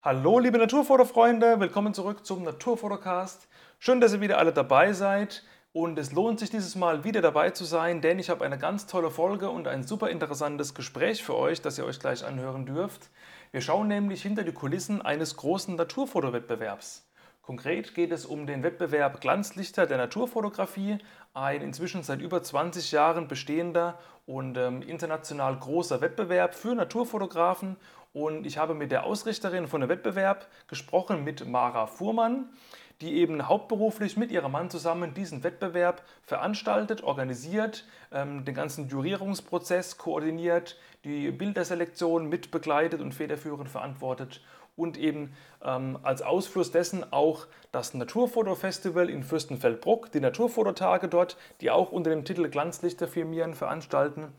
Hallo liebe Naturfotofreunde, willkommen zurück zum Naturfotocast. Schön, dass ihr wieder alle dabei seid und es lohnt sich dieses Mal wieder dabei zu sein, denn ich habe eine ganz tolle Folge und ein super interessantes Gespräch für euch, das ihr euch gleich anhören dürft. Wir schauen nämlich hinter die Kulissen eines großen Naturfotowettbewerbs. Konkret geht es um den Wettbewerb Glanzlichter der Naturfotografie, ein inzwischen seit über 20 Jahren bestehender und ähm, international großer Wettbewerb für Naturfotografen. Und ich habe mit der Ausrichterin von dem Wettbewerb gesprochen, mit Mara Fuhrmann, die eben hauptberuflich mit ihrem Mann zusammen diesen Wettbewerb veranstaltet, organisiert, ähm, den ganzen Jurierungsprozess koordiniert, die Bilderselektion mitbegleitet und federführend verantwortet und eben ähm, als Ausfluss dessen auch das Naturfotofestival in Fürstenfeldbruck, die Naturfototage dort, die auch unter dem Titel Glanzlichter firmieren, veranstalten.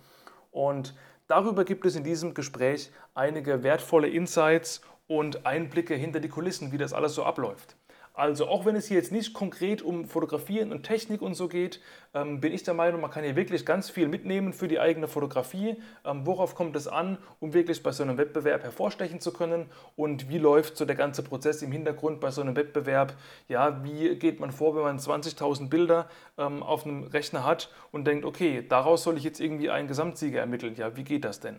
Und darüber gibt es in diesem Gespräch einige wertvolle Insights und Einblicke hinter die Kulissen, wie das alles so abläuft. Also auch wenn es hier jetzt nicht konkret um Fotografieren und Technik und so geht, ähm, bin ich der Meinung, man kann hier wirklich ganz viel mitnehmen für die eigene Fotografie. Ähm, worauf kommt es an, um wirklich bei so einem Wettbewerb hervorstechen zu können und wie läuft so der ganze Prozess im Hintergrund bei so einem Wettbewerb? Ja, wie geht man vor, wenn man 20.000 Bilder ähm, auf einem Rechner hat und denkt, okay, daraus soll ich jetzt irgendwie einen Gesamtsieger ermitteln? Ja, wie geht das denn?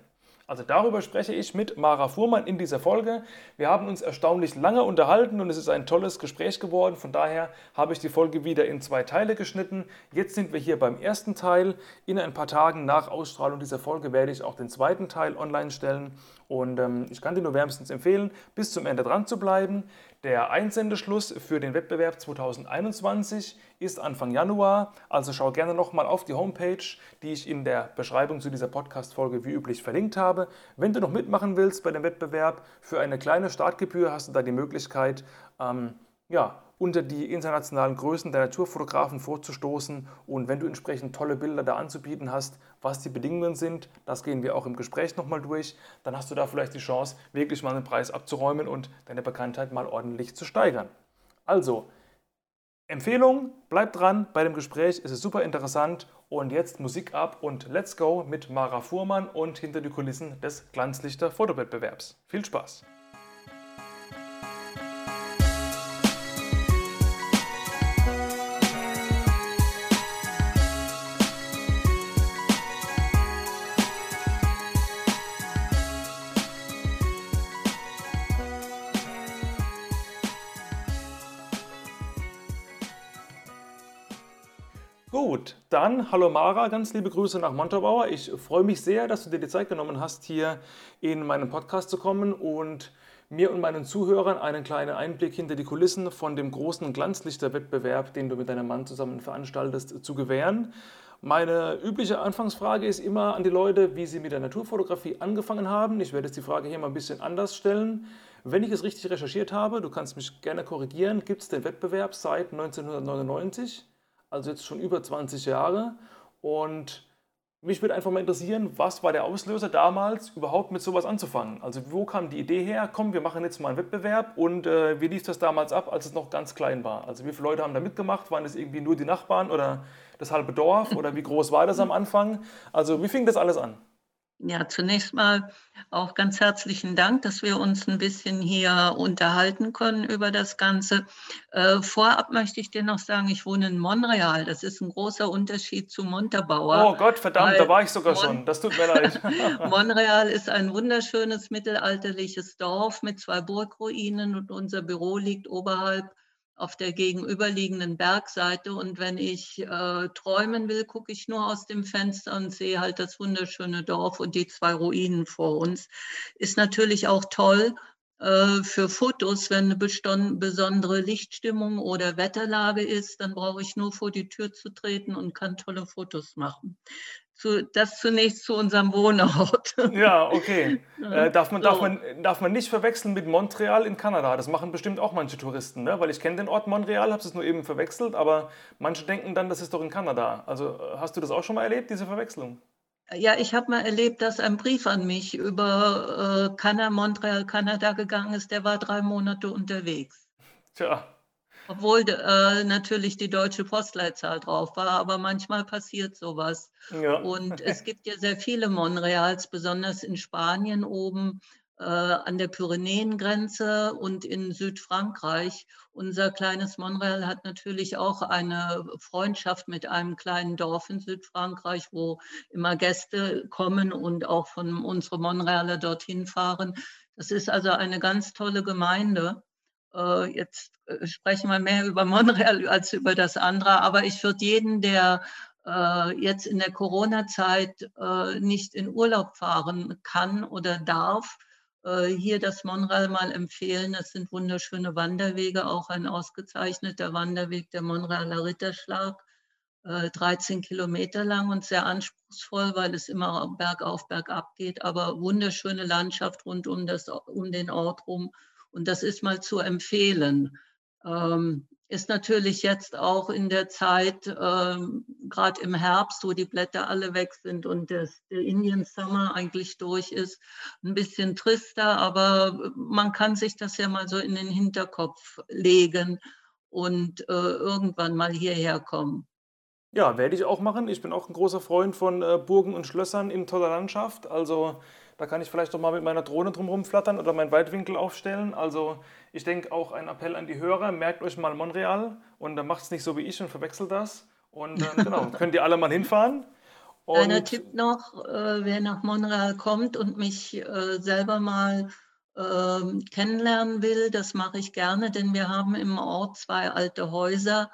Also darüber spreche ich mit Mara Fuhrmann in dieser Folge. Wir haben uns erstaunlich lange unterhalten und es ist ein tolles Gespräch geworden. Von daher habe ich die Folge wieder in zwei Teile geschnitten. Jetzt sind wir hier beim ersten Teil. In ein paar Tagen nach Ausstrahlung dieser Folge werde ich auch den zweiten Teil online stellen. Und ähm, ich kann dir nur wärmstens empfehlen, bis zum Ende dran zu bleiben. Der Einsendeschluss für den Wettbewerb 2021 ist Anfang Januar, also schau gerne nochmal auf die Homepage, die ich in der Beschreibung zu dieser Podcast-Folge wie üblich verlinkt habe. Wenn du noch mitmachen willst bei dem Wettbewerb, für eine kleine Startgebühr hast du da die Möglichkeit, ähm, ja, unter die internationalen Größen der Naturfotografen vorzustoßen. Und wenn du entsprechend tolle Bilder da anzubieten hast, was die Bedingungen sind, das gehen wir auch im Gespräch nochmal durch, dann hast du da vielleicht die Chance, wirklich mal einen Preis abzuräumen und deine Bekanntheit mal ordentlich zu steigern. Also, Empfehlung, bleib dran bei dem Gespräch, es ist super interessant. Und jetzt Musik ab und let's go mit Mara Fuhrmann und hinter die Kulissen des Glanzlichter Fotowettbewerbs. Viel Spaß! Gut, dann hallo Mara, ganz liebe Grüße nach Montabaur. Ich freue mich sehr, dass du dir die Zeit genommen hast, hier in meinen Podcast zu kommen und mir und meinen Zuhörern einen kleinen Einblick hinter die Kulissen von dem großen Glanzlichterwettbewerb, den du mit deinem Mann zusammen veranstaltest, zu gewähren. Meine übliche Anfangsfrage ist immer an die Leute, wie sie mit der Naturfotografie angefangen haben. Ich werde jetzt die Frage hier mal ein bisschen anders stellen. Wenn ich es richtig recherchiert habe, du kannst mich gerne korrigieren, gibt es den Wettbewerb seit 1999 also jetzt schon über 20 Jahre. Und mich würde einfach mal interessieren, was war der Auslöser damals, überhaupt mit sowas anzufangen? Also wo kam die Idee her, komm, wir machen jetzt mal einen Wettbewerb und äh, wie lief das damals ab, als es noch ganz klein war? Also wie viele Leute haben da mitgemacht? Waren das irgendwie nur die Nachbarn oder das halbe Dorf oder wie groß war das am Anfang? Also wie fing das alles an? Ja, zunächst mal auch ganz herzlichen Dank, dass wir uns ein bisschen hier unterhalten können über das Ganze. Äh, vorab möchte ich dir noch sagen, ich wohne in Montreal. Das ist ein großer Unterschied zu Montabaur. Oh Gott, verdammt, da war ich sogar Mon schon. Das tut mir leid. Montreal ist ein wunderschönes mittelalterliches Dorf mit zwei Burgruinen und unser Büro liegt oberhalb auf der gegenüberliegenden Bergseite. Und wenn ich äh, träumen will, gucke ich nur aus dem Fenster und sehe halt das wunderschöne Dorf und die zwei Ruinen vor uns. Ist natürlich auch toll äh, für Fotos, wenn eine besondere Lichtstimmung oder Wetterlage ist, dann brauche ich nur vor die Tür zu treten und kann tolle Fotos machen zu, das zunächst zu unserem Wohnort. Ja, okay. Äh, darf, man, so. darf, man, darf man nicht verwechseln mit Montreal in Kanada. Das machen bestimmt auch manche Touristen, ne? weil ich kenne den Ort Montreal, habe es nur eben verwechselt, aber manche denken dann, das ist doch in Kanada. Also hast du das auch schon mal erlebt, diese Verwechslung? Ja, ich habe mal erlebt, dass ein Brief an mich über äh, Kanada, Montreal, Kanada gegangen ist. Der war drei Monate unterwegs. Tja, obwohl äh, natürlich die deutsche Postleitzahl drauf war, aber manchmal passiert sowas. Ja. Und es gibt ja sehr viele Monreals, besonders in Spanien oben, äh, an der Pyrenäengrenze und in Südfrankreich. Unser kleines Monreal hat natürlich auch eine Freundschaft mit einem kleinen Dorf in Südfrankreich, wo immer Gäste kommen und auch von unseren Monrealer dorthin fahren. Das ist also eine ganz tolle Gemeinde. Äh, jetzt äh, sprechen wir mehr über Monreal als über das andere, aber ich würde jeden, der jetzt in der Corona-Zeit nicht in Urlaub fahren kann oder darf, äh, hier das Monreal mal empfehlen. Das sind wunderschöne Wanderwege, auch ein ausgezeichneter Wanderweg, der Monrealer Ritterschlag. 13 äh, Kilometer lang und sehr anspruchsvoll, weil es immer bergauf, bergab geht, aber wunderschöne Landschaft rund um, das, um den Ort rum. Und das ist mal zu empfehlen. Ähm, ist natürlich jetzt auch in der Zeit, ähm, gerade im Herbst, wo die Blätter alle weg sind und das, der Indian Summer eigentlich durch ist, ein bisschen trister, aber man kann sich das ja mal so in den Hinterkopf legen und äh, irgendwann mal hierher kommen. Ja, werde ich auch machen. Ich bin auch ein großer Freund von äh, Burgen und Schlössern in toller Landschaft. Also da kann ich vielleicht doch mal mit meiner Drohne drumherum flattern oder meinen Weitwinkel aufstellen. Also ich denke auch ein Appell an die Hörer, merkt euch mal Montreal und dann macht es nicht so wie ich und verwechselt das. Und dann genau, könnt ihr alle mal hinfahren. Und Einer Tipp noch, äh, wer nach Montreal kommt und mich äh, selber mal äh, kennenlernen will, das mache ich gerne, denn wir haben im Ort zwei alte Häuser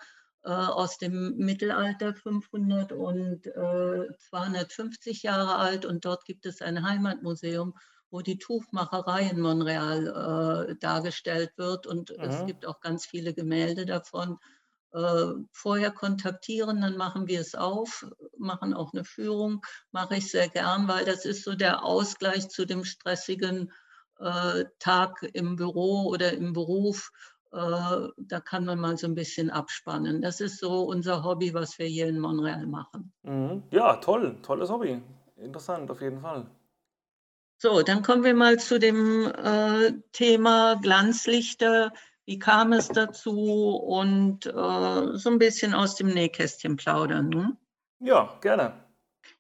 aus dem Mittelalter, 500 und 250 äh, Jahre alt. Und dort gibt es ein Heimatmuseum, wo die Tuchmacherei in Montreal äh, dargestellt wird. Und mhm. es gibt auch ganz viele Gemälde davon. Äh, vorher kontaktieren, dann machen wir es auf, machen auch eine Führung, mache ich sehr gern, weil das ist so der Ausgleich zu dem stressigen äh, Tag im Büro oder im Beruf äh, da kann man mal so ein bisschen abspannen. Das ist so unser Hobby, was wir hier in Montreal machen. Mhm. Ja, toll, tolles Hobby. Interessant, auf jeden Fall. So, dann kommen wir mal zu dem äh, Thema Glanzlichter. Wie kam es dazu und äh, so ein bisschen aus dem Nähkästchen plaudern? Hm? Ja, gerne.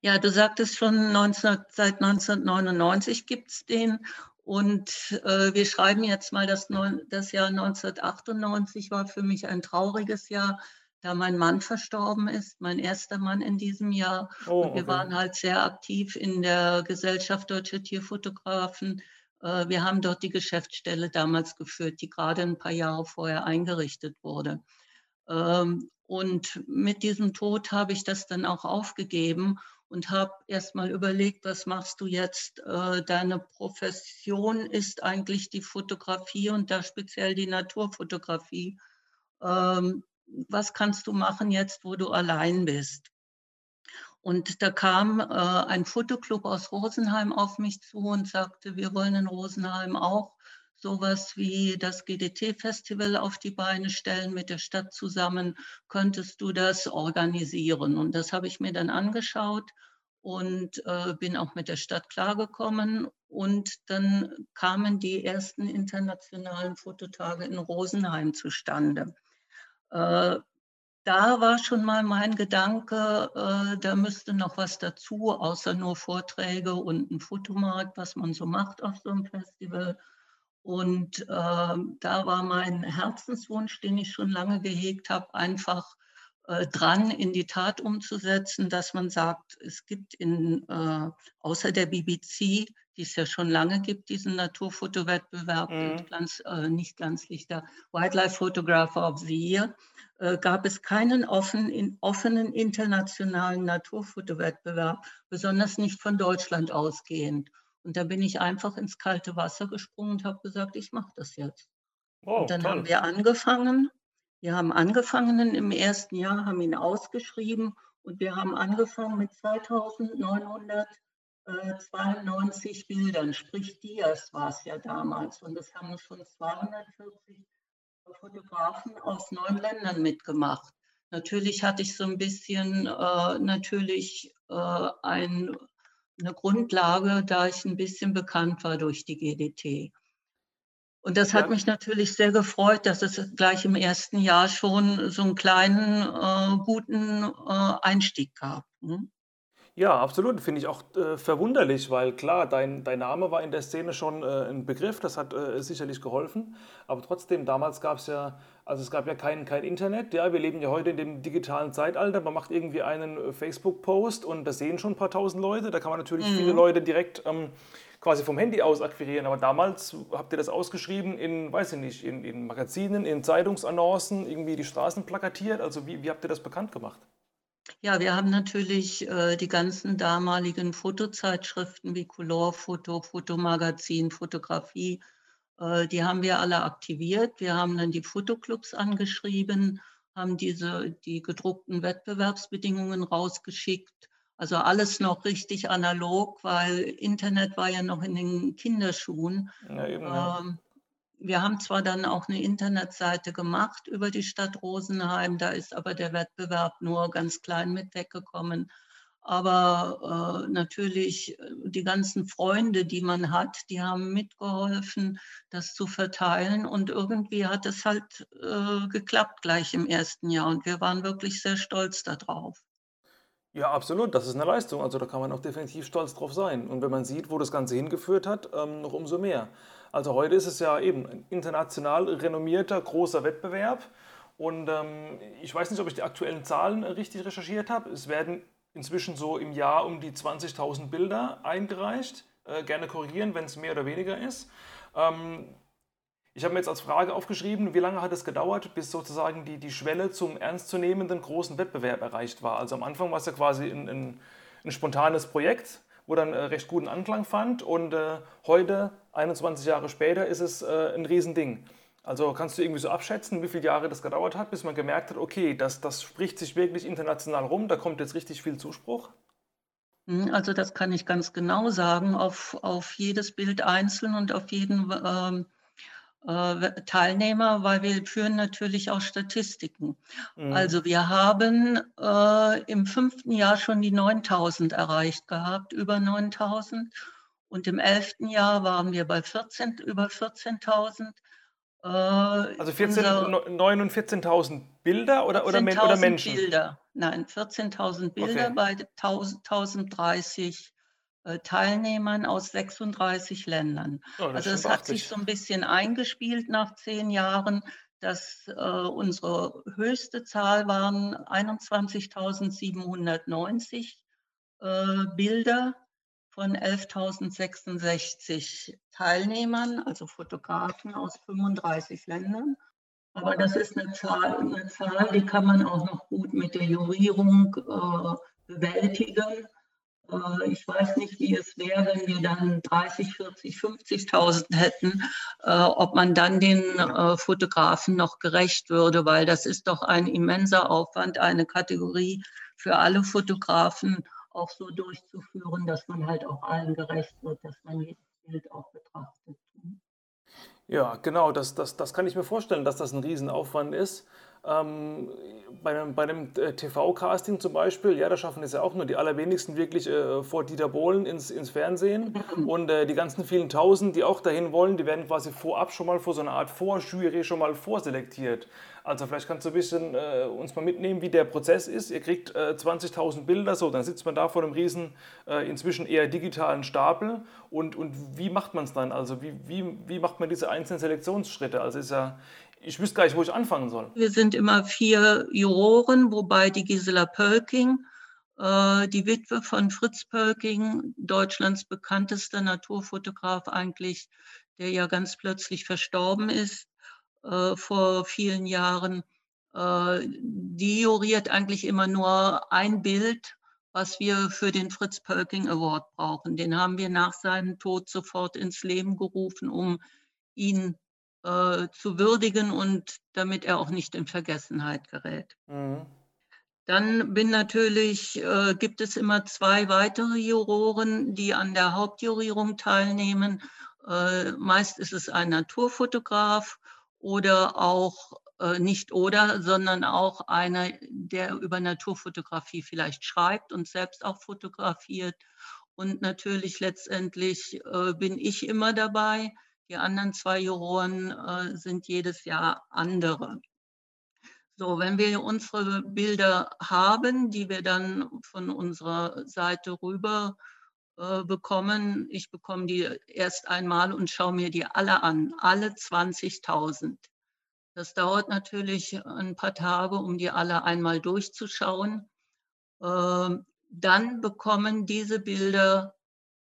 Ja, du sagtest schon, 19, seit 1999 gibt es den und äh, wir schreiben jetzt mal, das, das Jahr 1998 war für mich ein trauriges Jahr, da mein Mann verstorben ist, mein erster Mann in diesem Jahr. Oh, und wir okay. waren halt sehr aktiv in der Gesellschaft Deutscher Tierfotografen. Äh, wir haben dort die Geschäftsstelle damals geführt, die gerade ein paar Jahre vorher eingerichtet wurde. Ähm, und mit diesem Tod habe ich das dann auch aufgegeben und habe erst mal überlegt, was machst du jetzt? Äh, deine Profession ist eigentlich die Fotografie und da speziell die Naturfotografie. Ähm, was kannst du machen jetzt, wo du allein bist? Und da kam äh, ein Fotoclub aus Rosenheim auf mich zu und sagte, wir wollen in Rosenheim auch sowas wie das GDT-Festival auf die Beine stellen mit der Stadt zusammen. Könntest du das organisieren? Und das habe ich mir dann angeschaut und äh, bin auch mit der Stadt klargekommen. Und dann kamen die ersten internationalen Fototage in Rosenheim zustande. Äh, da war schon mal mein Gedanke, äh, da müsste noch was dazu, außer nur Vorträge und ein Fotomarkt, was man so macht auf so einem Festival. Und äh, da war mein Herzenswunsch, den ich schon lange gehegt habe, einfach äh, dran in die Tat umzusetzen, dass man sagt, es gibt in, äh, außer der BBC, die es ja schon lange gibt, diesen Naturfotowettbewerb, mhm. Glanz, äh, nicht Glanzlichter, Wildlife Photographer of the Year, äh, gab es keinen offen, in, offenen internationalen Naturfotowettbewerb, besonders nicht von Deutschland ausgehend. Und da bin ich einfach ins kalte Wasser gesprungen und habe gesagt, ich mache das jetzt. Oh, und dann toll. haben wir angefangen. Wir haben angefangen im ersten Jahr, haben ihn ausgeschrieben und wir haben angefangen mit 2992 Bildern, sprich Dias war es ja damals. Und es haben schon 240 Fotografen aus neun Ländern mitgemacht. Natürlich hatte ich so ein bisschen äh, natürlich äh, ein eine Grundlage, da ich ein bisschen bekannt war durch die GDT. Und das hat mich natürlich sehr gefreut, dass es gleich im ersten Jahr schon so einen kleinen, äh, guten äh, Einstieg gab. Hm? Ja, absolut. Finde ich auch äh, verwunderlich, weil klar, dein, dein Name war in der Szene schon äh, ein Begriff, das hat äh, sicherlich geholfen. Aber trotzdem, damals gab es ja, also es gab ja kein, kein Internet. Ja, wir leben ja heute in dem digitalen Zeitalter. Man macht irgendwie einen äh, Facebook-Post und das sehen schon ein paar tausend Leute. Da kann man natürlich viele Mhm. Leute direkt ähm, quasi vom Handy aus akquirieren. Aber damals habt ihr das ausgeschrieben in, weiß ich nicht, in, in Magazinen, in Zeitungsannoncen, irgendwie die Straßen plakatiert. Also wie, wie habt ihr das bekannt gemacht? Ja, wir haben natürlich äh, die ganzen damaligen Fotozeitschriften wie Colorfoto, Fotomagazin, Fotografie, die haben wir alle aktiviert. Wir haben dann die Fotoclubs angeschrieben, haben diese, die gedruckten Wettbewerbsbedingungen rausgeschickt. Also alles noch richtig analog, weil Internet war ja noch in den Kinderschuhen. Ja, eben, ja. Ähm, wir haben zwar dann auch eine Internetseite gemacht über die Stadt Rosenheim, da ist aber der Wettbewerb nur ganz klein mit weggekommen. Aber äh, natürlich äh, die ganzen Freunde, die man hat, die haben mitgeholfen, das zu verteilen. Und irgendwie hat es halt äh, geklappt gleich im ersten Jahr. Und wir waren wirklich sehr stolz darauf. Ja, absolut. Das ist eine Leistung. Also da kann man auch definitiv stolz drauf sein. Und wenn man sieht, wo das Ganze hingeführt hat, ähm, noch umso mehr. Also heute ist es ja eben ein international renommierter, großer Wettbewerb. Und ähm, ich weiß nicht, ob ich die aktuellen Zahlen richtig recherchiert habe. Es werden inzwischen so im Jahr um die 20.000 Bilder eingereicht. Äh, gerne korrigieren, wenn es mehr oder weniger ist. Ähm, ich habe mir jetzt als Frage aufgeschrieben, wie lange hat es gedauert, bis sozusagen die, die Schwelle zum ernstzunehmenden großen Wettbewerb erreicht war. Also am Anfang war es ja quasi ein, ein, ein spontanes Projekt, wo dann äh, recht guten Anklang fand und äh, heute, 21 Jahre später, ist es äh, ein Riesending. Also kannst du irgendwie so abschätzen, wie viele Jahre das gedauert hat, bis man gemerkt hat, okay, das, das spricht sich wirklich international rum, da kommt jetzt richtig viel Zuspruch? Hm, Also das kann ich ganz genau sagen, auf, auf jedes Bild einzeln und auf jeden ähm, äh, Teilnehmer, weil wir führen natürlich auch Statistiken. Mhm. Also wir haben äh, im fünften Jahr schon die 9000 erreicht gehabt, über 9000. Und im elften Jahr waren wir bei 14, über 14.000. Äh, Also 14, unser no- 9 und 14.000 Bilder oder, oder, Men oder 14.000 Menschen? Bilder, nein, 14.000 Bilder Okay. bei 1000 1030 äh, Teilnehmern aus 36 Ländern. Oh, das Also es hat sich so ein bisschen eingespielt nach zehn Jahren, dass äh, unsere höchste Zahl waren 21.790 äh, Bilder von 11.066 Teilnehmern, also Fotografen aus 35 Ländern. Aber das ist eine Zahl, eine Zahl, die kann man auch noch gut mit der Jurierung äh, bewältigen. Äh, ich weiß nicht, wie es wäre, wenn wir dann 30, 40, 50.000 hätten, äh, ob man dann den äh, Fotografen noch gerecht würde, weil das ist doch ein immenser Aufwand, eine Kategorie für alle Fotografen auch so durchzuführen, dass man halt auch allen gerecht wird, dass man jedes Bild auch betrachtet. Ja, genau, das, das, das kann ich mir vorstellen, dass das ein Riesenaufwand ist. Ähm, bei einem, bei einem äh, TV-Casting zum Beispiel, ja, da schaffen es ja auch nur die allerwenigsten wirklich äh, vor Dieter Bohlen ins, ins Fernsehen. Und äh, die ganzen vielen Tausend, die auch dahin wollen, die werden quasi vorab schon mal vor so einer Art Vorjury schon mal vorselektiert. Also vielleicht kannst du ein bisschen äh, uns mal mitnehmen, wie der Prozess ist. Ihr kriegt äh, 20.000 Bilder, so, dann sitzt man da vor einem riesen, äh, inzwischen eher digitalen Stapel. Und, und wie macht man es dann? Also wie, wie, wie macht man diese einzelnen Selektionsschritte? Also ist ja, ich wüsste gar nicht, wo ich anfangen soll. Wir sind immer vier Juroren, wobei die Gisela Pölking, äh, die Witwe von Fritz Pölking, Deutschlands bekanntester Naturfotograf eigentlich, der ja ganz plötzlich verstorben ist äh, vor vielen Jahren, äh, die juriert eigentlich immer nur ein Bild, was wir für den Fritz Pölking Award brauchen. Den haben wir nach seinem Tod sofort ins Leben gerufen, um ihn äh, zu würdigen und damit er auch nicht in Vergessenheit gerät. Mhm. Dann bin natürlich, äh, gibt es immer zwei weitere Juroren, die an der Hauptjurierung teilnehmen. Äh, meist ist es ein Naturfotograf oder auch äh, nicht oder, sondern auch einer, der über Naturfotografie vielleicht schreibt und selbst auch fotografiert. Und natürlich letztendlich äh, bin ich immer dabei. Die anderen zwei Juroren äh, sind jedes Jahr andere. So, wenn wir unsere Bilder haben, die wir dann von unserer Seite rüber äh, bekommen, ich bekomme die erst einmal und schaue mir die alle an, alle 20.000. Das dauert natürlich ein paar Tage, um die alle einmal durchzuschauen. Ähm, dann bekommen diese Bilder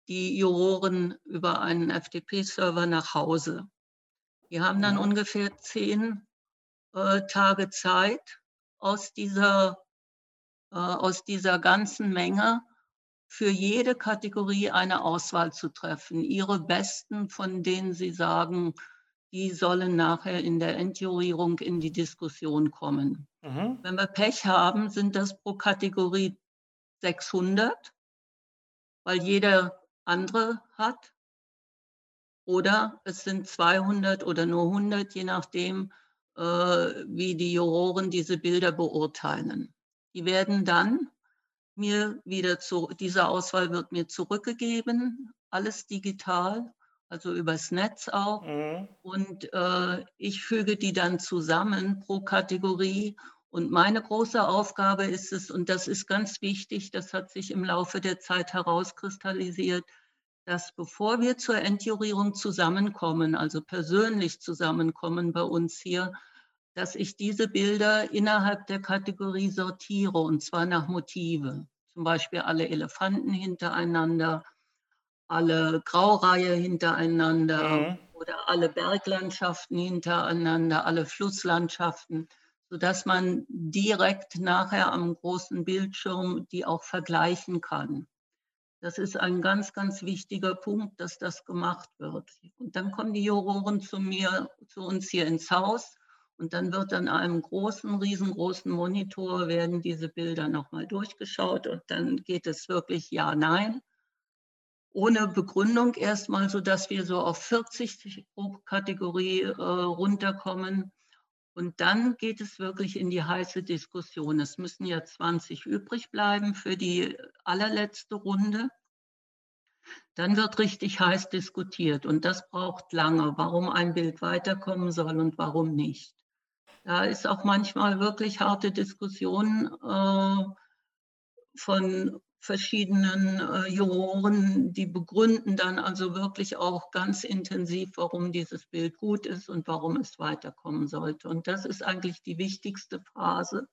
die Juroren über einen FTP-Server nach Hause. Die haben dann ungefähr zehn äh, Tage Zeit, aus dieser, äh, aus dieser ganzen Menge für jede Kategorie eine Auswahl zu treffen. Ihre besten, von denen Sie sagen, die sollen nachher in der Endjurierung in die Diskussion kommen. Mhm. Wenn wir Pech haben, sind das pro Kategorie 600, weil jeder andere hat. Oder es sind 200 oder nur 100, je nachdem, äh, wie die Juroren diese Bilder beurteilen. Die werden dann mir wieder zu, diese Auswahl wird mir zurückgegeben, alles digital also übers Netz auch. Mhm. Und äh, ich füge die dann zusammen pro Kategorie. Und meine große Aufgabe ist es, und das ist ganz wichtig, das hat sich im Laufe der Zeit herauskristallisiert, dass bevor wir zur Endjurierung zusammenkommen, also persönlich zusammenkommen bei uns hier, dass ich diese Bilder innerhalb der Kategorie sortiere, und zwar nach Motive. Zum Beispiel alle Elefanten hintereinander, alle Graureihe hintereinander mhm. oder alle Berglandschaften hintereinander, alle Flusslandschaften, sodass man direkt nachher am großen Bildschirm die auch vergleichen kann. Das ist ein ganz, ganz wichtiger Punkt, dass das gemacht wird. Und dann kommen die Juroren zu mir, zu uns hier ins Haus und dann wird an einem großen, riesengroßen Monitor werden diese Bilder nochmal durchgeschaut und dann geht es wirklich ja, nein ohne Begründung erstmal, sodass wir so auf 40 pro Kategorie äh, runterkommen. Und dann geht es wirklich in die heiße Diskussion. Es müssen ja 20 übrig bleiben für die allerletzte Runde. Dann wird richtig heiß diskutiert und das braucht lange, warum ein Bild weiterkommen soll und warum nicht. Da ist auch manchmal wirklich harte Diskussion äh, von verschiedenen äh, Juroren, die begründen dann also wirklich auch ganz intensiv, warum dieses Bild gut ist und warum es weiterkommen sollte. Und das ist eigentlich die wichtigste Phase.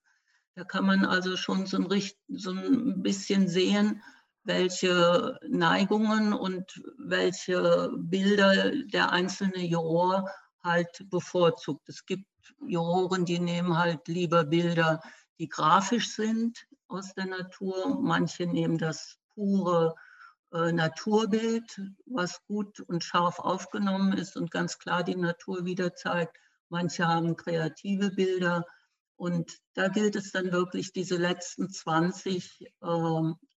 Da kann man also schon so ein, so ein bisschen sehen, welche Neigungen und welche Bilder der einzelne Juror halt bevorzugt. Es gibt Juroren, die nehmen halt lieber Bilder, die grafisch sind, aus der Natur. Manche nehmen das pure äh, Naturbild, was gut und scharf aufgenommen ist und ganz klar die Natur wieder zeigt. Manche haben kreative Bilder. Und da gilt es dann wirklich, diese letzten 20 äh,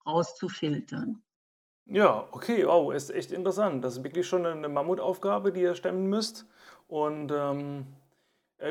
rauszufiltern. Ja, okay, wow, ist echt interessant. Das ist wirklich schon eine Mammutaufgabe, die ihr stemmen müsst. Und ähm, äh,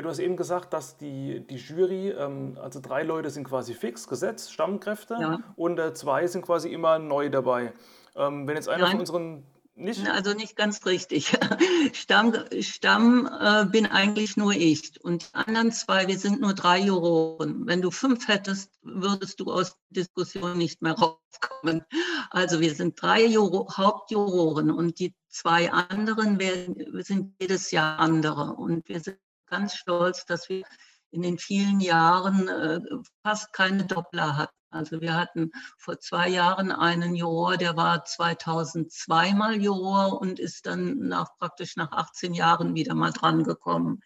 du hast eben gesagt, dass die, die Jury, ähm, also drei Leute sind quasi fix, gesetzt, Stammkräfte, ja. und äh, zwei sind quasi immer neu dabei. Ähm, wenn jetzt einer Nein. von unseren nicht? Also nicht ganz richtig. Stamm, Stamm äh, bin eigentlich nur ich. Und die anderen zwei, wir sind nur drei Juroren. Wenn du fünf hättest, würdest du aus der Diskussion nicht mehr rauskommen. Also wir sind drei Juro, Hauptjuroren und die zwei anderen werden, sind jedes Jahr andere. Und wir sind ganz stolz, dass wir in den vielen Jahren äh, fast keine Doppler hatten. Also wir hatten vor zwei Jahren einen Juror, der war 2002 mal Juror und ist dann nach praktisch nach 18 Jahren wieder mal drangekommen.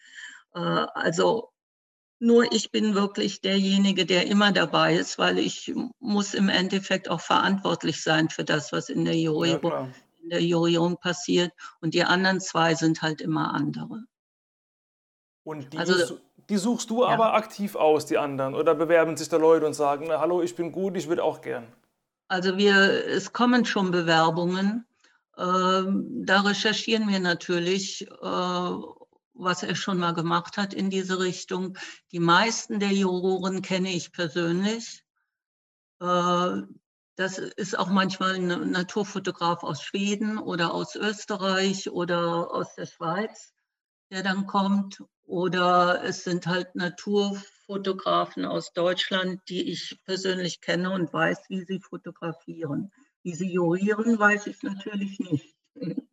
Äh, also nur ich bin wirklich derjenige, der immer dabei ist, weil ich muss im Endeffekt auch verantwortlich sein für das, was in der Jurierung, ja, in der Jurierung passiert. Und die anderen zwei sind halt immer andere. Und die, also, die suchst du ja. aber aktiv aus, die anderen? Oder bewerben sich da Leute und sagen, na, hallo, ich bin gut, ich würde auch gern? Also wir, es kommen schon Bewerbungen. Ähm, da recherchieren wir natürlich, äh, was er schon mal gemacht hat in diese Richtung. Die meisten der Juroren kenne ich persönlich. Äh, das ist auch manchmal ein Naturfotograf aus Schweden oder aus Österreich oder aus der Schweiz, der dann kommt oder es sind halt Naturfotografen Fotografen aus Deutschland, die ich persönlich kenne und weiß, wie sie fotografieren. Wie sie jurieren, weiß ich natürlich nicht.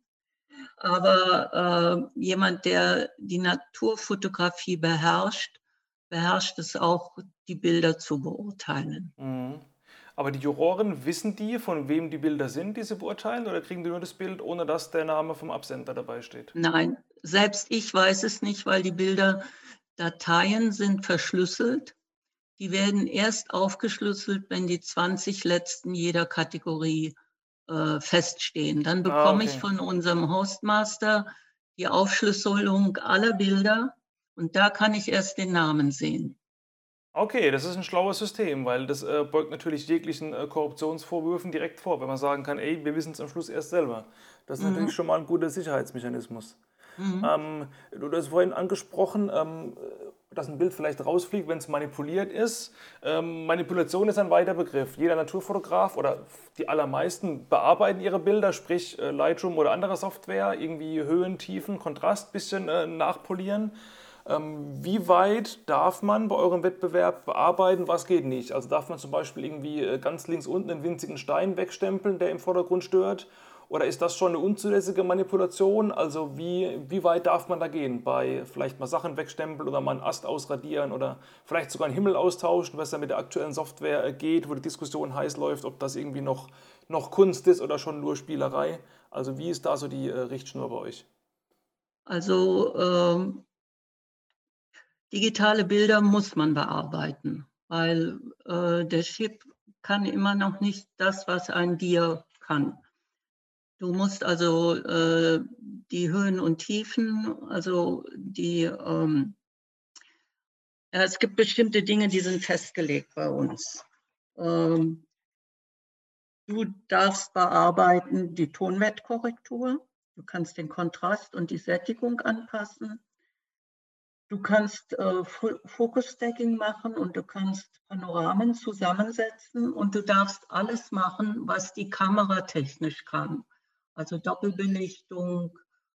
Aber äh, jemand, der die Naturfotografie beherrscht, beherrscht es auch, die Bilder zu beurteilen. Mhm. Aber die Juroren, wissen die, von wem die Bilder sind, die sie beurteilen, oder kriegen die nur das Bild, ohne dass der Name vom Absender dabei steht? Nein, selbst ich weiß es nicht, weil die Bilderdateien sind verschlüsselt. Die werden erst aufgeschlüsselt, wenn die 20 letzten jeder Kategorie äh, feststehen. Dann ah, bekomme ah, okay. ich von unserem Hostmaster die Aufschlüsselung aller Bilder und da kann ich erst den Namen sehen. Okay, das ist ein schlaues System, weil das äh, beugt natürlich jeglichen äh, Korruptionsvorwürfen direkt vor, wenn man sagen kann, ey, wir wissen es am Schluss erst selber. Das ist mhm. natürlich schon mal ein guter Sicherheitsmechanismus. Mhm. Ähm, du hast vorhin angesprochen, ähm, dass ein Bild vielleicht rausfliegt, wenn es manipuliert ist. Ähm, Manipulation ist ein weiter Begriff. Jeder Naturfotograf oder die allermeisten bearbeiten ihre Bilder, sprich äh, Lightroom oder andere Software, irgendwie Höhen, Tiefen, Kontrast ein bisschen äh, nachpolieren. Ähm, wie weit darf man bei eurem Wettbewerb bearbeiten, was geht nicht? Also darf man zum Beispiel irgendwie äh, ganz links unten einen winzigen Stein wegstempeln, der im Vordergrund stört? Oder ist das schon eine unzulässige Manipulation? Also wie, wie weit darf man da gehen? Bei vielleicht mal Sachen wegstempeln oder mal einen Ast ausradieren oder vielleicht sogar einen Himmel austauschen, was ja mit der aktuellen Software äh, geht, wo die Diskussion heiß läuft, ob das irgendwie noch, noch Kunst ist oder schon nur Spielerei. Also wie ist da so die äh, Richtschnur bei euch? Also ähm, digitale Bilder muss man bearbeiten, weil äh, der Chip kann immer noch nicht das, was ein Dir kann. Du musst also äh, die Höhen und Tiefen, also die, ähm, ja, es gibt bestimmte Dinge, die sind festgelegt bei uns. Ähm, du darfst bearbeiten die Tonwertkorrektur, du kannst den Kontrast und die Sättigung anpassen. Du kannst äh, Focus-Stacking machen und du kannst Panoramen zusammensetzen und du darfst alles machen, was die Kamera technisch kann. Also Doppelbelichtung,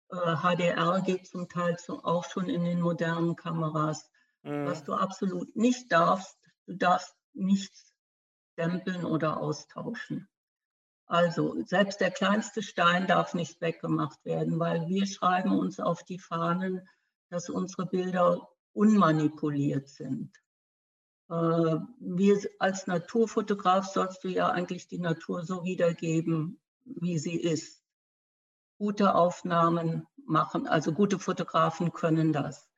äh, HDR geht zum Teil zu, auch schon in den modernen Kameras. Mhm. Was du absolut nicht darfst, du darfst nichts stempeln oder austauschen. Also selbst der kleinste Stein darf nicht weggemacht werden, weil wir schreiben uns auf die Fahnen, dass unsere Bilder unmanipuliert sind. Äh, wir als Naturfotograf sollst du ja eigentlich die Natur so wiedergeben, wie sie ist gute Aufnahmen machen. Also gute Fotografen können das.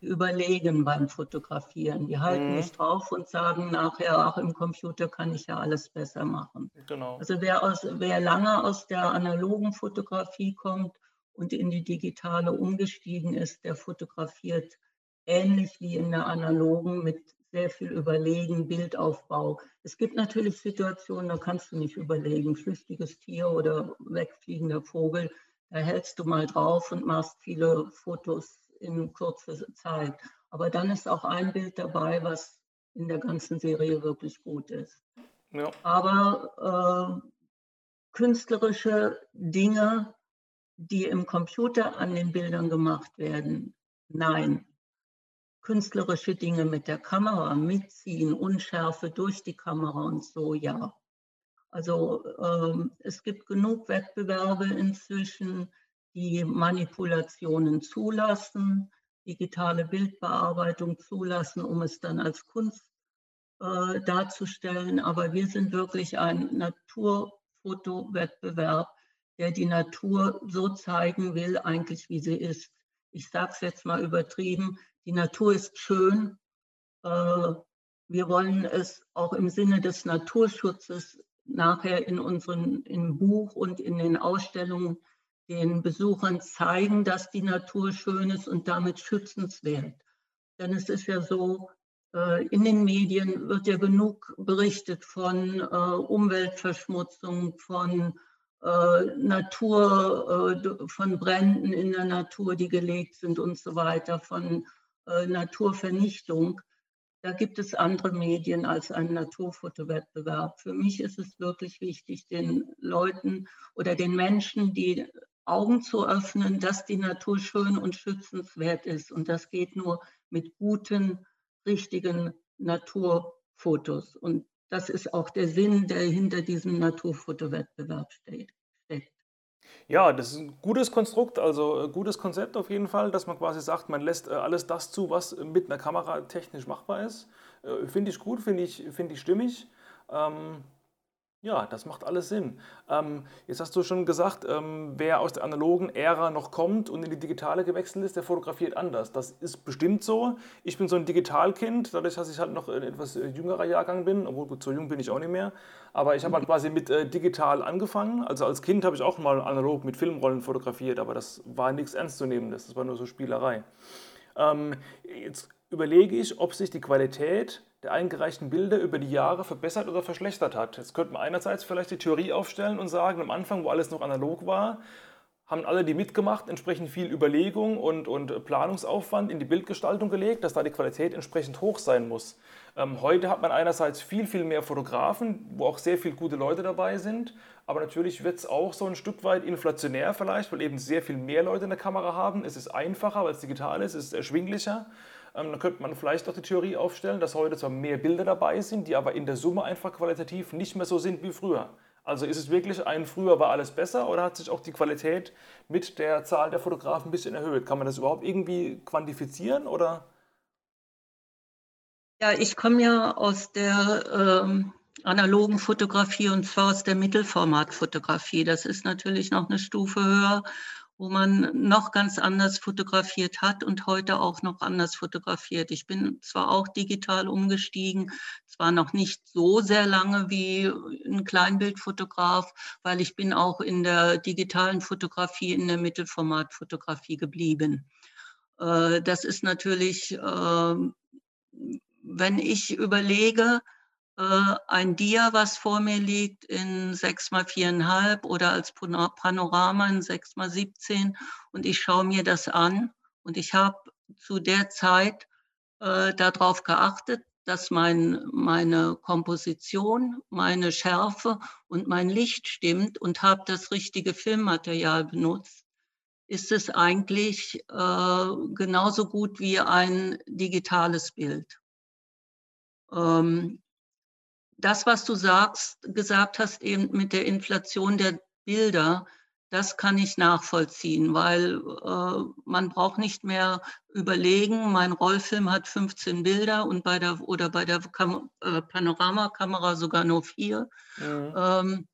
Die überlegen beim Fotografieren. Die halten mhm. nicht drauf und sagen nachher, auch im Computer kann ich ja alles besser machen. Genau. Also wer, aus, wer lange aus der analogen Fotografie kommt und in die digitale umgestiegen ist, der fotografiert ähnlich wie in der analogen mit sehr viel Überlegen, Bildaufbau. Es gibt natürlich Situationen, da kannst du nicht überlegen, flüchtiges Tier oder wegfliegender Vogel. Da hältst du mal drauf und machst viele Fotos in kurzer Zeit. Aber dann ist auch ein Bild dabei, was in der ganzen Serie wirklich gut ist. Ja. Aber äh, künstlerische Dinge, die im Computer an den Bildern gemacht werden, nein. Künstlerische Dinge mit der Kamera mitziehen, Unschärfe durch die Kamera und so, ja. Also ähm, es gibt genug Wettbewerbe inzwischen, die Manipulationen zulassen, digitale Bildbearbeitung zulassen, um es dann als Kunst äh, darzustellen. Aber wir sind wirklich ein Naturfotowettbewerb, der die Natur so zeigen will, eigentlich wie sie ist. Ich sage es jetzt mal übertrieben, die Natur ist schön. Äh, wir wollen es auch im Sinne des Naturschutzes nachher in unserem im Buch und in den Ausstellungen den Besuchern zeigen, dass die Natur schön ist und damit schützenswert. Denn es ist ja so, äh, in den Medien wird ja genug berichtet von äh, Umweltverschmutzung, von Natur, von Bränden in der Natur, die gelegt sind und so weiter, von Naturvernichtung. Da gibt es andere Medien als einen Naturfotowettbewerb. Für mich ist es wirklich wichtig, den Leuten oder den Menschen die Augen zu öffnen, dass die Natur schön und schützenswert ist. Und das geht nur mit guten, richtigen Naturfotos. Und das ist auch der Sinn, der hinter diesem Naturfotowettbewerb steht. Ja, das ist ein gutes Konstrukt, also ein gutes Konzept auf jeden Fall, dass man quasi sagt, man lässt äh, alles das zu, was mit einer Kamera technisch machbar ist. Äh, finde ich gut, finde ich, find ich stimmig. Ähm, ja, das macht alles Sinn. Ähm, jetzt hast du schon gesagt, ähm, wer aus der analogen Ära noch kommt und in die digitale gewechselt ist, der fotografiert anders. Das ist bestimmt so. Ich bin so ein Digitalkind, dadurch, dass ich halt noch ein etwas äh, jüngerer Jahrgang bin, obwohl gut, so jung bin ich auch nicht mehr. Aber ich habe halt quasi mit äh, digital angefangen. Also als Kind habe ich auch mal analog mit Filmrollen fotografiert, aber das war nichts Ernstzunehmendes, das war nur so Spielerei. Ähm, jetzt überlege ich, ob sich die Qualität der eingereichten Bilder über die Jahre verbessert oder verschlechtert hat. Jetzt könnte man einerseits vielleicht die Theorie aufstellen und sagen, am Anfang, wo alles noch analog war, haben alle, die mitgemacht, entsprechend viel Überlegung und, und Planungsaufwand in die Bildgestaltung gelegt, dass da die Qualität entsprechend hoch sein muss. Ähm, heute hat man einerseits viel, viel mehr Fotografen, wo auch sehr viele gute Leute dabei sind, aber natürlich wird es auch so ein Stück weit inflationär vielleicht, weil eben sehr viel mehr Leute in der Kamera haben. Es ist einfacher, weil es digital ist, es ist erschwinglicher. Ähm, dann könnte man vielleicht auch die Theorie aufstellen, dass heute zwar mehr Bilder dabei sind, die aber in der Summe einfach qualitativ nicht mehr so sind wie früher. Also ist es wirklich ein früher war alles besser oder hat sich auch die Qualität mit der Zahl der Fotografen ein bisschen erhöht? Kann man das überhaupt irgendwie quantifizieren oder? Ja, ich komme ja aus der ähm, analogen Fotografie und zwar aus der Mittelformatfotografie. Das ist natürlich noch eine Stufe höher wo man noch ganz anders fotografiert hat und heute auch noch anders fotografiert. Ich bin zwar auch digital umgestiegen, zwar noch nicht so sehr lange wie ein Kleinbildfotograf, weil ich bin auch in der digitalen Fotografie, in der Mittelformatfotografie geblieben. Äh, das ist natürlich, ähm, wenn ich überlege, ein Dia, was vor mir liegt, in 6 mal 4,5 oder als Panorama in 6 mal 17 und ich schaue mir das an. Und ich habe zu der Zeit äh, darauf geachtet, dass mein, meine Komposition, meine Schärfe und mein Licht stimmt und habe das richtige Filmmaterial benutzt, ist es eigentlich äh, genauso gut wie ein digitales Bild. Ähm, das, was du sagst, gesagt hast, eben mit der Inflation der Bilder, das kann ich nachvollziehen, weil äh, man braucht nicht mehr überlegen, mein Rollfilm hat 15 Bilder und bei der oder bei der Kam äh, Panoramakamera sogar nur vier. Mhm. Ähm,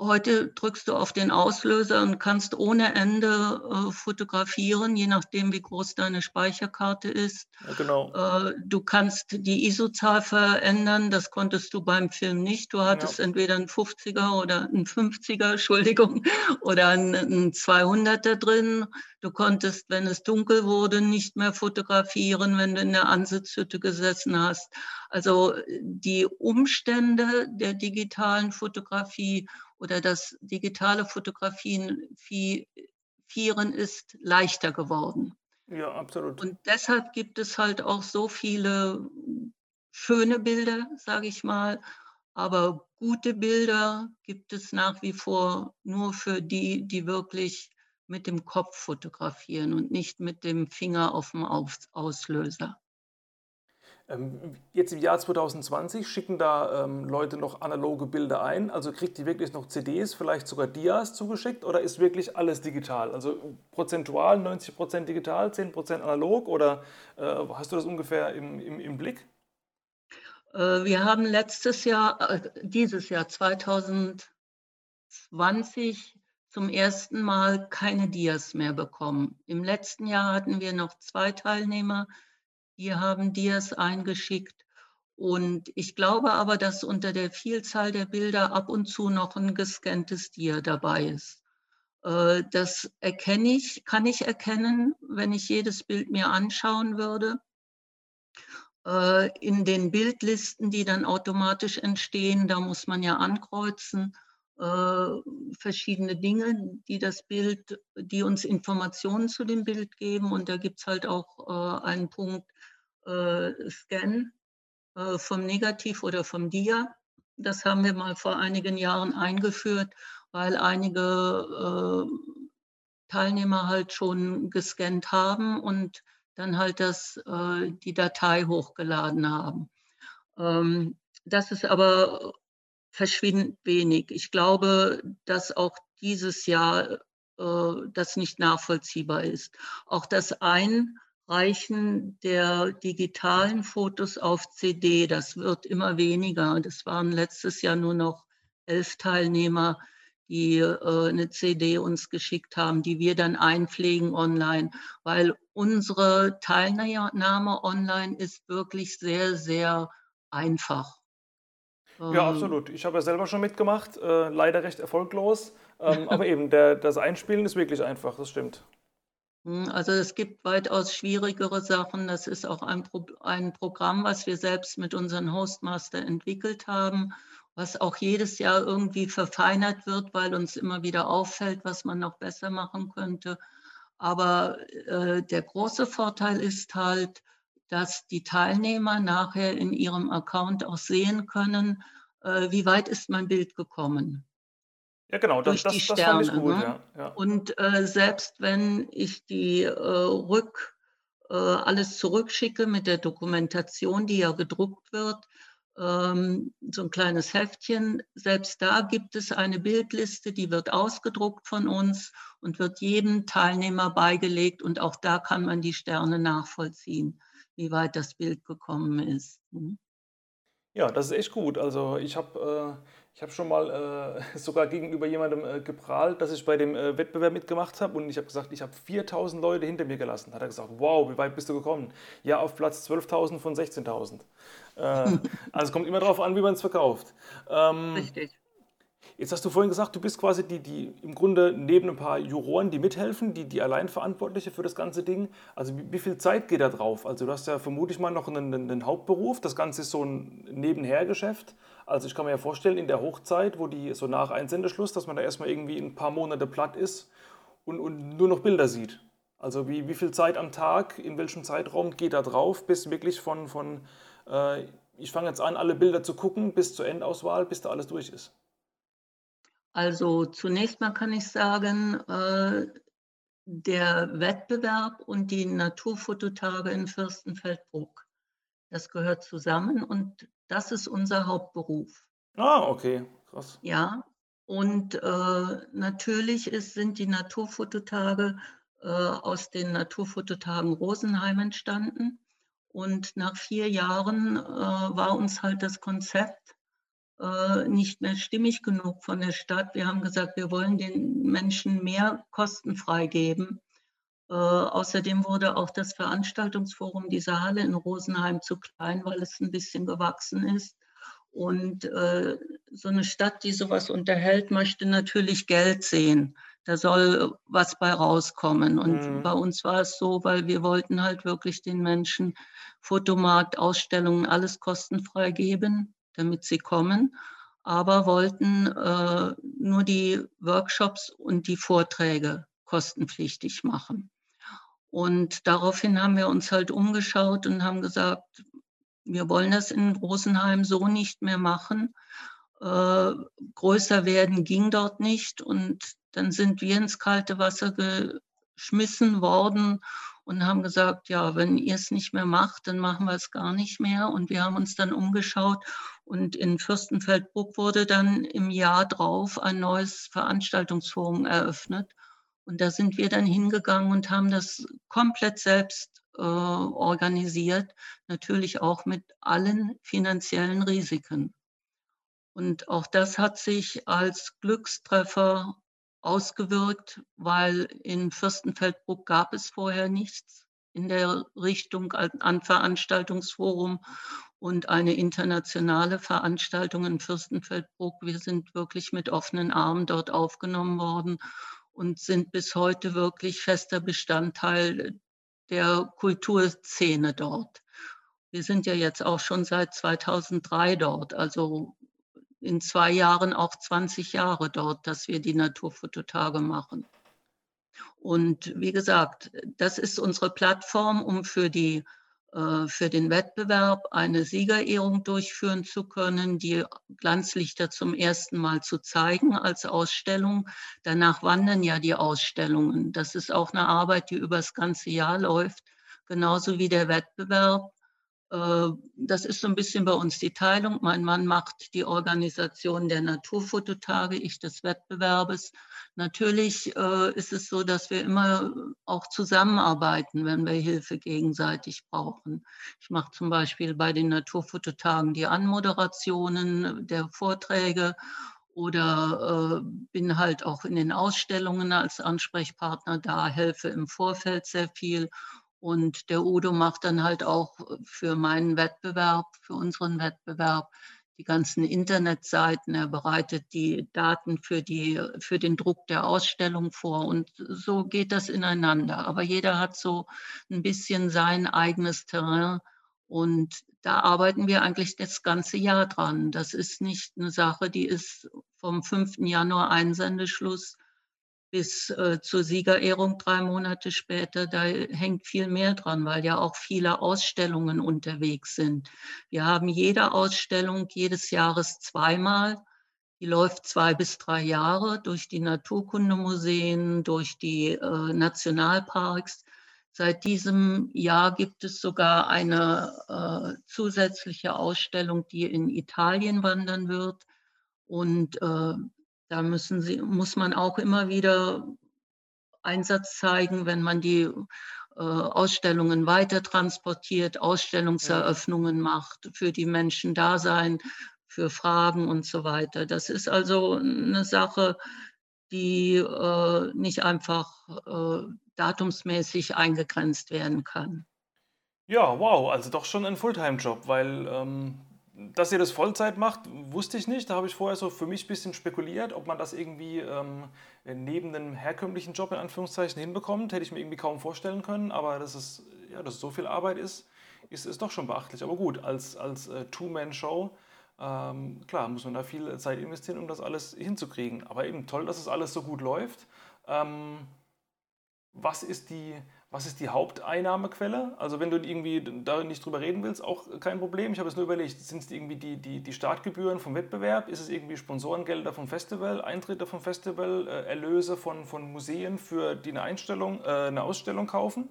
Heute drückst du auf den Auslöser und kannst ohne Ende äh, fotografieren, je nachdem, wie groß deine Speicherkarte ist. Ja, genau. Äh, du kannst die ISO-Zahl verändern, das konntest du beim Film nicht. Du hattest ja. entweder einen 50er oder einen 50er, Entschuldigung, oder einen, einen 200er drin. Du konntest, wenn es dunkel wurde, nicht mehr fotografieren, wenn du in der Ansitzhütte gesessen hast. Also die Umstände der digitalen Fotografie oder das digitale Fotografieren ist leichter geworden. Ja, absolut. Und deshalb gibt es halt auch so viele schöne Bilder, sage ich mal, aber gute Bilder gibt es nach wie vor nur für die, die wirklich mit dem Kopf fotografieren und nicht mit dem Finger auf dem Auslöser. Ähm, jetzt im Jahr 2020 schicken da ähm, Leute noch analoge Bilder ein. Also kriegt die wirklich noch CDs, vielleicht sogar Dias zugeschickt oder ist wirklich alles digital? Also prozentual 90% digital, 10% analog oder äh, hast du das ungefähr im, im, im Blick? Äh, wir haben letztes Jahr, äh, dieses Jahr 2020 zum ersten Mal keine Dias mehr bekommen. Im letzten Jahr hatten wir noch zwei Teilnehmer, die haben Dias eingeschickt. Und ich glaube aber, dass unter der Vielzahl der Bilder ab und zu noch ein gescanntes Dia dabei ist. Äh, das erkenne ich, kann ich erkennen, wenn ich jedes Bild mir anschauen würde. Äh, in den Bildlisten, die dann automatisch entstehen, da muss man ja ankreuzen verschiedene Dinge, die das Bild, die uns Informationen zu dem Bild geben. Und da gibt es halt auch äh, einen Punkt äh, Scan äh, vom Negativ oder vom Dia. Das haben wir mal vor einigen Jahren eingeführt, weil einige äh, Teilnehmer halt schon gescannt haben und dann halt das, äh, die Datei hochgeladen haben. Ähm, das ist aber verschwindend wenig. Ich glaube, dass auch dieses Jahr äh, das nicht nachvollziehbar ist. Auch das Einreichen der digitalen Fotos auf CD, das wird immer weniger. Das waren letztes Jahr nur noch elf Teilnehmer, die äh, eine CD uns geschickt haben, die wir dann einpflegen online, weil unsere Teilnahme online ist wirklich sehr, sehr einfach. Ja, ähm. absolut. Ich habe ja selber schon mitgemacht, äh, leider recht erfolglos. Ähm, aber eben, der, das Einspielen ist wirklich einfach, das stimmt. Hm, also es gibt weitaus schwierigere Sachen. Das ist auch ein, Pro ein Programm, was wir selbst mit unserem Hostmaster entwickelt haben was auch jedes Jahr irgendwie verfeinert wird, weil uns immer wieder auffällt, was man noch besser machen könnte. Aber äh, der große Vorteil ist halt, dass die Teilnehmer nachher in ihrem Account auch sehen können, äh, wie weit ist mein Bild gekommen. Ja, genau, das, das, das fand ich gut. Ne? Ja, ja. Und äh, selbst wenn ich die äh, Rück, äh, alles zurückschicke mit der Dokumentation, die ja gedruckt wird, ähm, so ein kleines Heftchen. Selbst da gibt es eine Bildliste, die wird ausgedruckt von uns und wird jedem Teilnehmer beigelegt. Und auch da kann man die Sterne nachvollziehen, wie weit das Bild gekommen ist. Hm? Ja, das ist echt gut. Also ich habe äh, ich habe schon mal äh, sogar gegenüber jemandem äh, geprahlt, dass ich bei dem äh, Wettbewerb mitgemacht habe und ich habe gesagt, ich habe 4000 Leute hinter mir gelassen. Hat er gesagt, wow, wie weit bist du gekommen? Ja, auf Platz 12.000 von 16.000. Äh, also es kommt immer darauf an, wie man es verkauft. Ähm, Richtig. Jetzt hast du vorhin gesagt, du bist quasi die, die im Grunde neben ein paar Juroren, die mithelfen, die, die Alleinverantwortliche für das ganze Ding. Also wie, wie, viel Zeit geht da drauf? Also du hast ja vermutlich mal noch einen, einen Hauptberuf, das Ganze ist so ein Nebenhergeschäft. Also ich kann mir ja vorstellen, in der Hochzeit, wo die so nach Einsendeschluss, dass man da erstmal irgendwie ein paar Monate platt ist und, und nur noch Bilder sieht. Also wie, wie viel Zeit am Tag, in welchem Zeitraum geht da drauf, bis wirklich von, von äh, ich fange jetzt an, alle Bilder zu gucken, bis zur Endauswahl, bis da alles durch ist? Also zunächst mal kann ich sagen, äh, der Wettbewerb und die Naturfototage in Fürstenfeldbruck, das gehört zusammen und das ist unser Hauptberuf. Ah, okay, krass. Ja, und äh, natürlich ist, sind die Naturfototage äh, aus den Naturfototagen Rosenheim entstanden. Und nach vier Jahren äh, war uns halt das Konzept nicht mehr stimmig genug von der Stadt. Wir haben gesagt, wir wollen den Menschen mehr kostenfrei geben. Äh, außerdem wurde auch das Veranstaltungsforum dieser Halle in Rosenheim zu klein, weil es ein bisschen gewachsen ist. Und äh, so eine Stadt, die sowas unterhält, möchte natürlich Geld sehen. Da soll was bei rauskommen. Und mhm. bei uns war es so, weil wir wollten halt wirklich den Menschen Fotomarkt, Ausstellungen, alles kostenfrei geben damit sie kommen, aber wollten äh, nur die Workshops und die Vorträge kostenpflichtig machen. Und daraufhin haben wir uns halt umgeschaut und haben gesagt, wir wollen das in Rosenheim so nicht mehr machen. Äh, größer werden ging dort nicht. Und dann sind wir ins kalte Wasser geschmissen worden und haben gesagt, ja, wenn ihr es nicht mehr macht, dann machen wir es gar nicht mehr. Und wir haben uns dann umgeschaut und in Fürstenfeldbruck wurde dann im Jahr drauf ein neues Veranstaltungsforum eröffnet. Und da sind wir dann hingegangen und haben das komplett selbst äh, organisiert, natürlich auch mit allen finanziellen Risiken. Und auch das hat sich als Glückstreffer ausgewirkt, weil in Fürstenfeldbruck gab es vorher nichts in der Richtung an Veranstaltungsforum und eine internationale Veranstaltung in Fürstenfeldbruck. Wir sind wirklich mit offenen Armen dort aufgenommen worden und sind bis heute wirklich fester Bestandteil der Kulturszene dort. Wir sind ja jetzt auch schon seit 2003 dort, also in zwei Jahren auch 20 Jahre dort, dass wir die Naturfototage machen. Und wie gesagt, das ist unsere Plattform, um für, die, äh, für den Wettbewerb eine Siegerehrung durchführen zu können, die Glanzlichter zum ersten Mal zu zeigen als Ausstellung. Danach wandern ja die Ausstellungen. Das ist auch eine Arbeit, die über das ganze Jahr läuft genauso wie der Wettbewerb. Äh, das ist so ein bisschen bei uns die Teilung. Mein Mann macht die Organisation der Naturfototage, ich des Wettbewerbes. Natürlich äh, ist es so, dass wir immer auch zusammenarbeiten, wenn wir Hilfe gegenseitig brauchen. Ich mache zum Beispiel bei den Naturfototagen die Anmoderationen der Vorträge oder äh, bin halt auch in den Ausstellungen als Ansprechpartner da, helfe im Vorfeld sehr viel und der Udo macht dann halt auch äh, für meinen Wettbewerb, für unseren Wettbewerb, die ganzen Internetseiten. Er bereitet die Daten für, die, für den Druck der Ausstellung vor. Und so geht das ineinander. Aber jeder hat so ein bisschen sein eigenes Terrain. Und da arbeiten wir eigentlich das ganze Jahr dran. Das ist nicht eine Sache, die ist vom 5. Januar Einsendeschluss bis äh, zur Siegerehrung drei Monate später, da hängt viel mehr dran, weil ja auch viele Ausstellungen unterwegs sind. Wir haben jede Ausstellung jedes Jahres zweimal. Die läuft zwei bis drei Jahre durch die Naturkundemuseen, durch die äh, Nationalparks. Seit diesem Jahr gibt es sogar eine äh, zusätzliche Ausstellung, die in Italien wandern wird. Und äh, da müssen sie, muss man auch immer wieder Einsatz zeigen, wenn man die äh, Ausstellungen weiter transportiert, Ausstellungseröffnungen macht, für die Menschen da sein, für Fragen und so weiter. Das ist also eine Sache, die äh, nicht einfach äh, datumsmäßig eingegrenzt werden kann. Ja, wow, also doch schon ein Fulltime-Job, weil ähm, dass ihr das Vollzeit macht, wusste ich nicht. Da habe ich vorher so für mich ein bisschen spekuliert, ob man das irgendwie ähm, neben einem herkömmlichen Job in Anführungszeichen hinbekommt. Hätte ich mir irgendwie kaum vorstellen können. Aber dass es, ja, dass es so viel Arbeit ist, ist, ist doch schon beachtlich. Aber gut, als, als äh, Two-Man-Show, ähm, klar, muss man da viel Zeit investieren, um das alles hinzukriegen. Aber eben toll, dass es alles so gut läuft. Ähm, was ist die was ist die Haupteinnahmequelle? Also wenn du irgendwie da nicht drüber reden willst, auch kein Problem. Ich habe es nur überlegt, sind es irgendwie die, die, die Startgebühren vom Wettbewerb? Ist es irgendwie Sponsorengelder vom Festival, Eintritte vom Festival, äh, Erlöse von, von Museen, für die eine, Einstellung, äh, eine Ausstellung kaufen?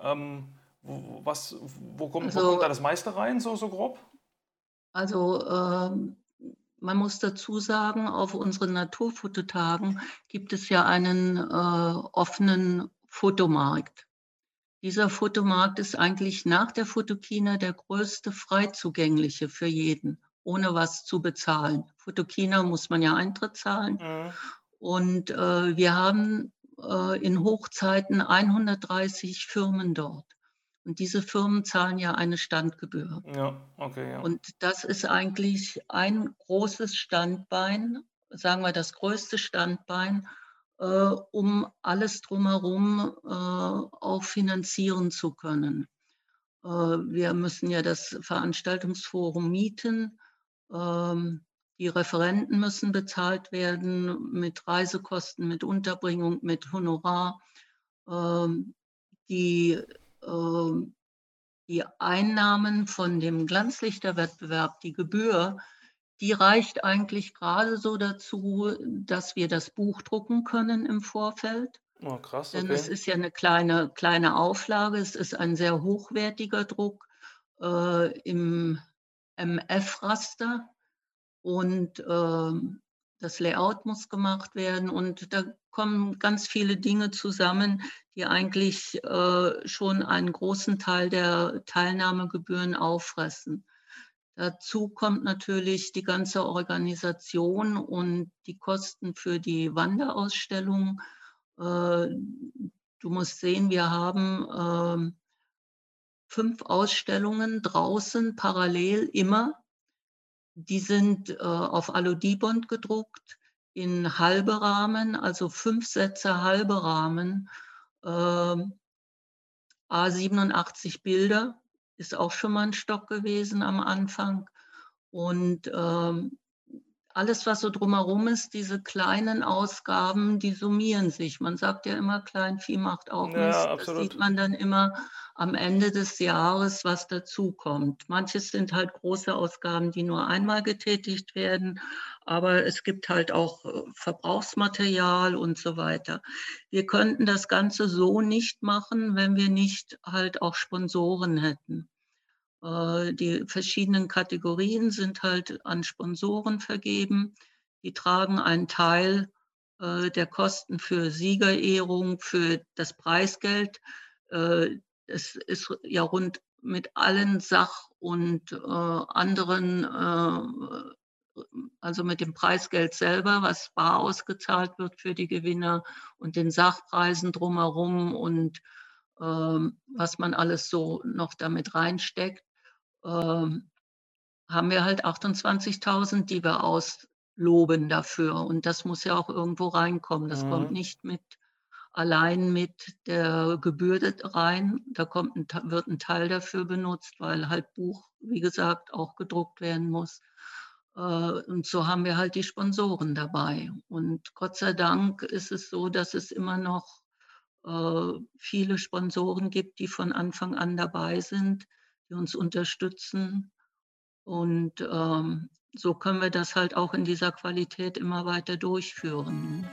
Ähm, wo, was, wo, kommt, also, wo kommt da das meiste rein, so, so grob? Also ähm, man muss dazu sagen, auf unseren Naturfototagen gibt es ja einen äh, offenen Fotomarkt. Dieser Fotomarkt ist eigentlich nach der Fotokina der größte frei zugängliche für jeden, ohne was zu bezahlen. Fotokina muss man ja Eintritt zahlen. Mhm. Und äh, wir haben äh, in Hochzeiten 130 Firmen dort. Und diese Firmen zahlen ja eine Standgebühr. Ja, okay, ja. Und das ist eigentlich ein großes Standbein, sagen wir das größte Standbein um alles drumherum äh, auch finanzieren zu können. Äh, wir müssen ja das Veranstaltungsforum mieten. Ähm, die Referenten müssen bezahlt werden mit Reisekosten, mit Unterbringung, mit Honorar. Ähm, die, ähm, die Einnahmen von dem Glanzlichterwettbewerb, die Gebühr, die reicht eigentlich gerade so dazu, dass wir das Buch drucken können im Vorfeld. Oh, krass. Okay. Denn es ist ja eine kleine, kleine Auflage, es ist ein sehr hochwertiger Druck äh, im MF-Raster und äh, das Layout muss gemacht werden und da kommen ganz viele Dinge zusammen, die eigentlich äh, schon einen großen Teil der Teilnahmegebühren auffressen. Dazu kommt natürlich die ganze Organisation und die Kosten für die Wanderausstellung. Äh, du musst sehen, wir haben ähm, fünf Ausstellungen draußen parallel immer. Die sind äh, auf Aludibond gedruckt in halbe Rahmen, also fünf Sätze halbe Rahmen, A87 ähm, Bilder ist auch schon mal ein Stock gewesen am Anfang. Und ähm, alles, was so drumherum ist, diese kleinen Ausgaben, die summieren sich. Man sagt ja immer, Kleinvieh macht auch ja, Mist. Das sieht man dann immer am Ende des Jahres, was dazukommt. Manches sind halt große Ausgaben, die nur einmal getätigt werden, aber es gibt halt auch äh, Verbrauchsmaterial und so weiter. Wir könnten das Ganze so nicht machen, wenn wir nicht halt auch Sponsoren hätten. Äh, die verschiedenen Kategorien sind halt an Sponsoren vergeben. Die tragen einen Teil äh, der Kosten für Siegerehrung, für das Preisgeld. Es ist ja rund mit allen Sach- und anderen also mit dem Preisgeld selber, was bar ausgezahlt wird für die Gewinner und den Sachpreisen drumherum und ähm, was man alles so noch damit reinsteckt, ähm, haben wir halt 28.000, die wir ausloben dafür. Und das muss ja auch irgendwo reinkommen. Das mhm. kommt nicht mit allein mit der Gebühr rein. Da kommt ein, wird ein Teil dafür benutzt, weil halt Buch, wie gesagt, auch gedruckt werden muss. Äh, und so haben wir halt die Sponsoren dabei. Und Gott sei Dank ist es so, dass es immer noch äh, viele Sponsoren gibt, die von Anfang an dabei sind, die uns unterstützen. Und ähm, so können wir das halt auch in dieser Qualität immer weiter durchführen.